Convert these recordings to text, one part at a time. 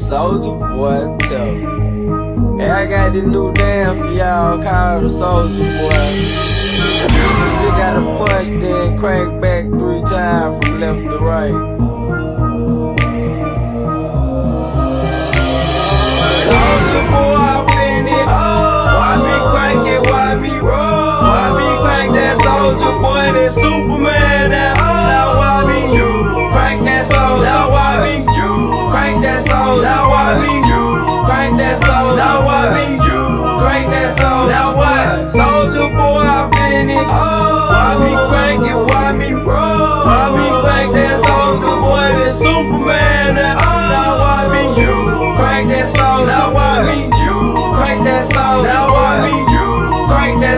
Soldier Boy tell. Hey, I got this new damn for y'all called the Soldier Boy. Just gotta punch, then crank back three times from left to right.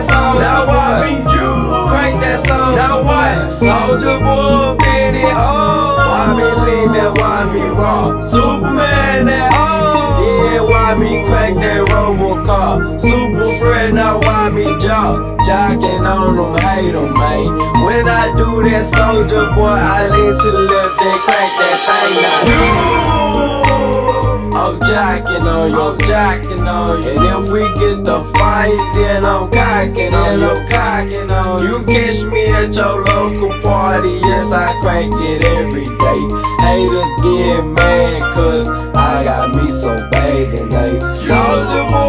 song, now what? Me, you. Crank that song, now what? Soldier boy, been it all. Why me lean that, why me rock? Superman that all. Yeah, why me crank that Robocop? Super friend, now why me jump? Jocking on them, hate them, man. When I do that soldier boy, I lean to the left and crank that thing. Now, you. I'm jocking on your jacking on you. And if we get the fight, then I'm cocking on you. Cocking on you. You catch me at your local party, yes, I crank it every day. Haters get mad, cause I got me some bathing apes. Soldier boy.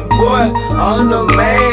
boy on the man.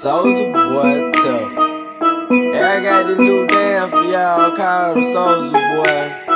Soldier boy tough. Yeah, I got this new dance for y'all called the Soldier Boy.